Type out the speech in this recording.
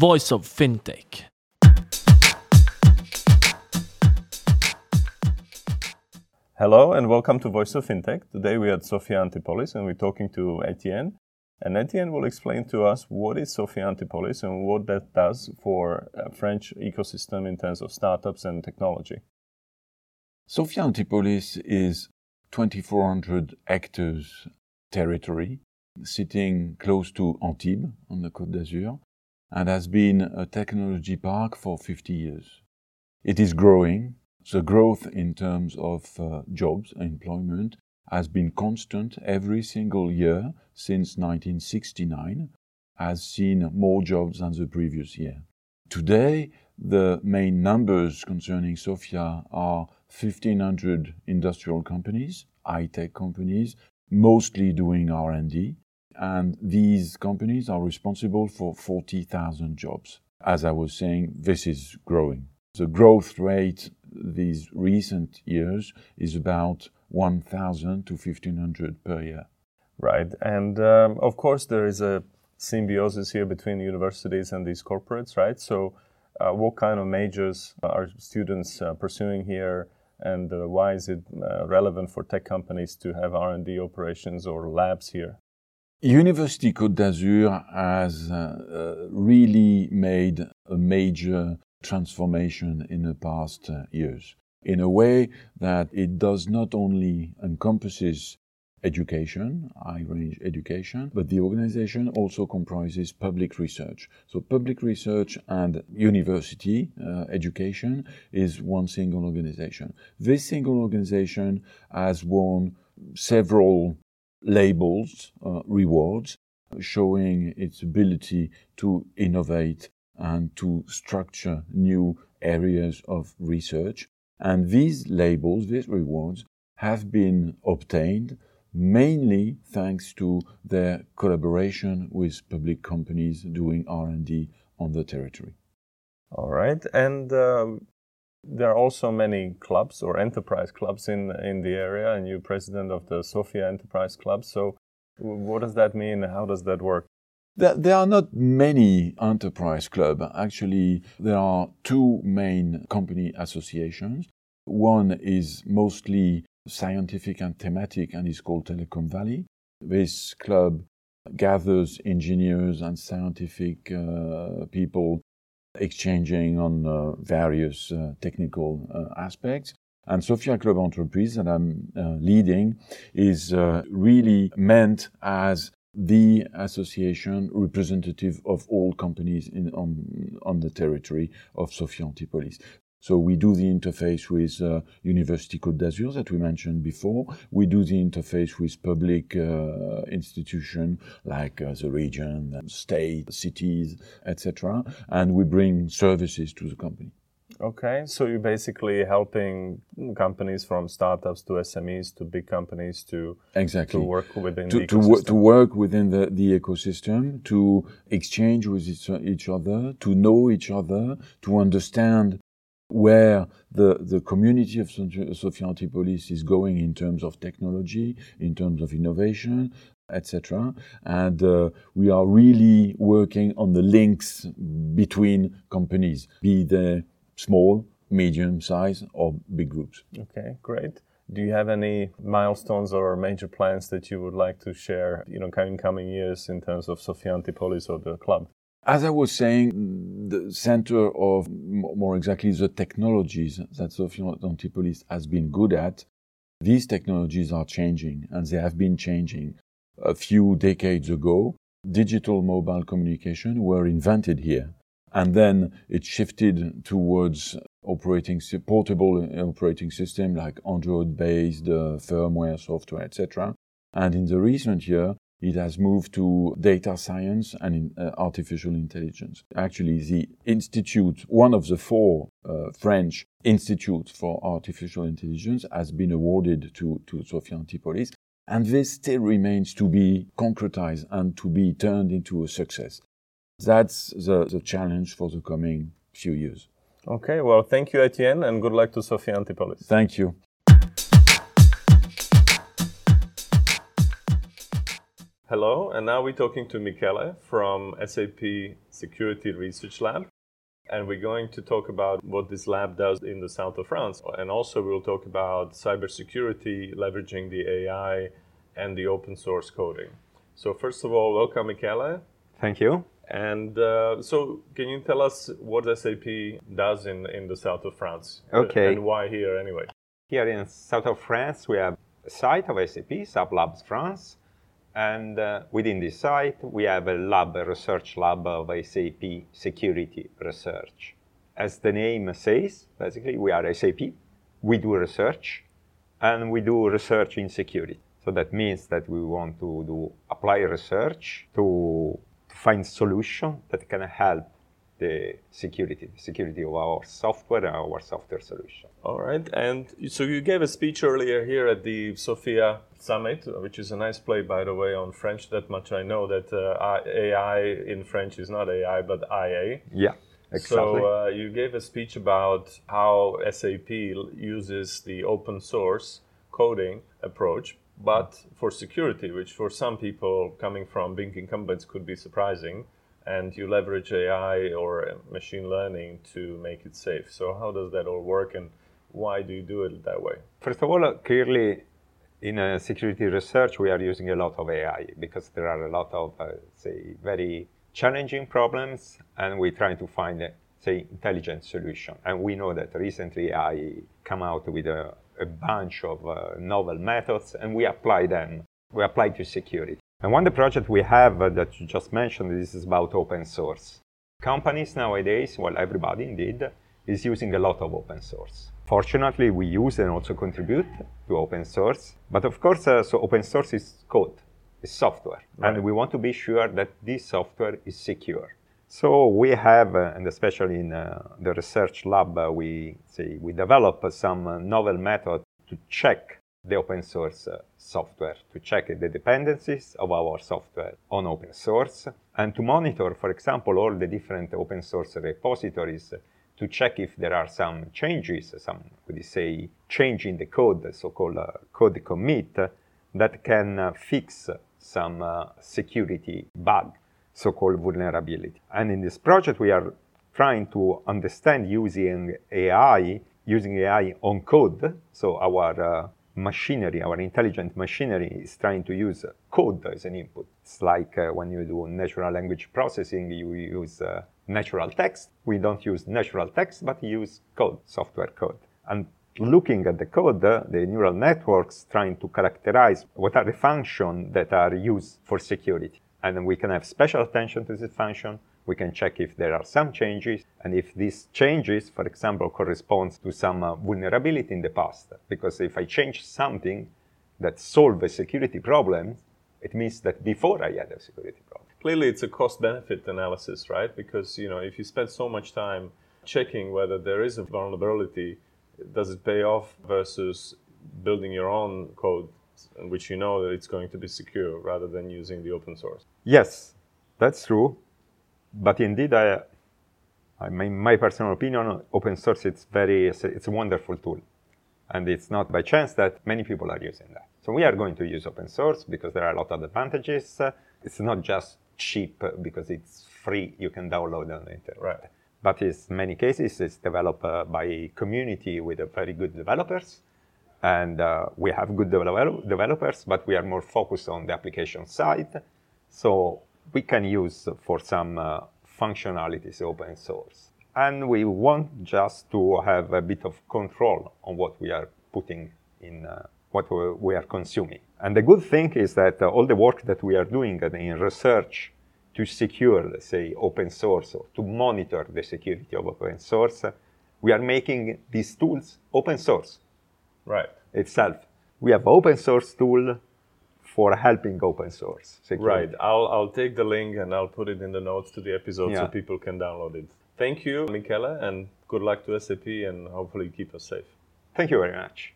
Voice of FinTech. Hello and welcome to Voice of FinTech. Today we are at Sophia Antipolis and we're talking to Etienne. And Etienne will explain to us what is Sophia Antipolis and what that does for a French ecosystem in terms of startups and technology. Sophia Antipolis is 2,400 hectares territory sitting close to Antibes on the Côte d'Azur and has been a technology park for 50 years. It is growing. The growth in terms of uh, jobs, employment, has been constant every single year since 1969, has seen more jobs than the previous year. Today, the main numbers concerning Sophia are 1,500 industrial companies, high-tech companies, mostly doing R&D, and these companies are responsible for 40,000 jobs. As I was saying, this is growing. The growth rate these recent years is about 1,000 to 1,500 per year. Right. And um, of course, there is a symbiosis here between universities and these corporates, right? So, uh, what kind of majors are students uh, pursuing here, and uh, why is it uh, relevant for tech companies to have R&D operations or labs here? University Côte d'Azur has uh, uh, really made a major transformation in the past years in a way that it does not only encompasses education, high range education, but the organization also comprises public research. So public research and university uh, education is one single organization. This single organization has won several labels, uh, rewards, showing its ability to innovate and to structure new areas of research. And these labels, these rewards, have been obtained mainly thanks to their collaboration with public companies doing R&D on the territory. All right, and um, there are also many clubs or enterprise clubs in in the area, and you're president of the Sophia Enterprise Club. So, what does that mean? How does that work? There, are not many enterprise clubs. Actually, there are two main company associations. One is mostly scientific and thematic and is called Telecom Valley. This club gathers engineers and scientific uh, people exchanging on uh, various uh, technical uh, aspects. And Sophia Club Entreprise that I'm uh, leading is uh, really meant as the association representative of all companies in, on, on the territory of Sophia Antipolis. So we do the interface with uh, University Côte d'Azur that we mentioned before. We do the interface with public uh, institution like uh, the region, state, cities, etc. And we bring services to the company. Okay, so you're basically helping companies from startups to SMEs to big companies to exactly to work within to, the to, ecosystem. to work within the, the ecosystem, to exchange with each, each other, to know each other, to understand where the, the community of Sophia Antipolis is going in terms of technology, in terms of innovation, etc. And uh, we are really working on the links between companies, be they small, medium size, or big groups. Okay, great. Do you have any milestones or major plans that you would like to share, you know, in coming years in terms of Sophia Antipolis or the club? As I was saying, the center of more exactly the technologies that Sophia Antipolis has been good at, these technologies are changing and they have been changing. A few decades ago, digital mobile communication were invented here. And then it shifted towards operating portable operating system like Android based uh, firmware software, etc. And in the recent year, it has moved to data science and in, uh, artificial intelligence. Actually, the institute, one of the four uh, French institutes for artificial intelligence, has been awarded to, to Sophia Antipolis. And this still remains to be concretized and to be turned into a success. That's the, the challenge for the coming few years. Okay, well, thank you, Etienne, and good luck to Sophia Antipolis. Thank you. Hello, and now we're talking to Michele from SAP Security Research Lab. And we're going to talk about what this lab does in the south of France. And also, we'll talk about cybersecurity, leveraging the AI and the open source coding. So, first of all, welcome, Michele. Thank you. And uh, so, can you tell us what SAP does in, in the south of France? Okay. And why here, anyway? Here in south of France, we have a site of SAP, SAP Labs France. And uh, within this site, we have a lab, a research lab of SAP security research. As the name says, basically, we are SAP. We do research, and we do research in security. So that means that we want to do apply research to, to find solutions that can help the security, security of our software and our software solution. All right. And so you gave a speech earlier here at the Sofia Summit, which is a nice play, by the way, on French. That much I know that uh, AI in French is not AI, but IA. Yeah. Exactly. So uh, you gave a speech about how SAP uses the open source coding approach, but for security, which for some people coming from big incumbents could be surprising, and you leverage AI or machine learning to make it safe. So how does that all work, and why do you do it that way? First of all, clearly, in uh, security research, we are using a lot of AI because there are a lot of, uh, say, very challenging problems, and we're trying to find, a, say, intelligent solution. And we know that recently AI come out with a, a bunch of uh, novel methods, and we apply them. We apply to security. And one of the projects we have uh, that you just mentioned, this is about open source. Companies nowadays, well, everybody indeed, is using a lot of open source. Fortunately, we use and also contribute to open source. But of course, uh, so open source is code, is software. Right. And we want to be sure that this software is secure. So we have, uh, and especially in uh, the research lab, uh, we say we develop some uh, novel method to check the open source software, to check the dependencies of our software on open source, and to monitor, for example, all the different open source repositories to check if there are some changes, some, we say, change in the code, so-called uh, code commit, that can uh, fix some uh, security bug, so-called vulnerability. And in this project, we are trying to understand using AI, using AI on code. So our uh, machinery, our intelligent machinery is trying to use code as an input. It's like uh, when you do natural language processing, you use uh, natural text. We don't use natural text, but use code, software code. And looking at the code, uh, the neural networks trying to characterize what are the functions that are used for security. And we can have special attention to this function. We can check if there are some changes and if these changes, for example, corresponds to some uh, vulnerability in the past. Because if I change something that solves a security problem, it means that before I had a security problem. Clearly, it's a cost-benefit analysis, right? Because you know, if you spend so much time checking whether there is a vulnerability, does it pay off versus building your own code, which you know that it's going to be secure, rather than using the open source? Yes, that's true. But indeed, I, I mean, my personal opinion, open source it's very it's a, it's a wonderful tool, and it's not by chance that many people are using that. So we are going to use open source because there are a lot of advantages. It's not just cheap because it's free; you can download on the internet. Right. But in many cases, it's developed uh, by community with uh, very good developers, and uh, we have good develop- developers, but we are more focused on the application side. So we can use for some uh, functionalities open source. And we want just to have a bit of control on what we are putting in uh, what we- are consuming. And the good thing is that uh, all the work that we are doing in research to secure, let's say, open source, or to monitor the security of open source, we are making these tools open source Right. itself. We have open source tool for helping open source security. Right. I'll I'll take the link and I'll put it in the notes to the episode so people can download it. Thank you, Michele, and good luck to SAP and hopefully keep us safe. Thank you very much.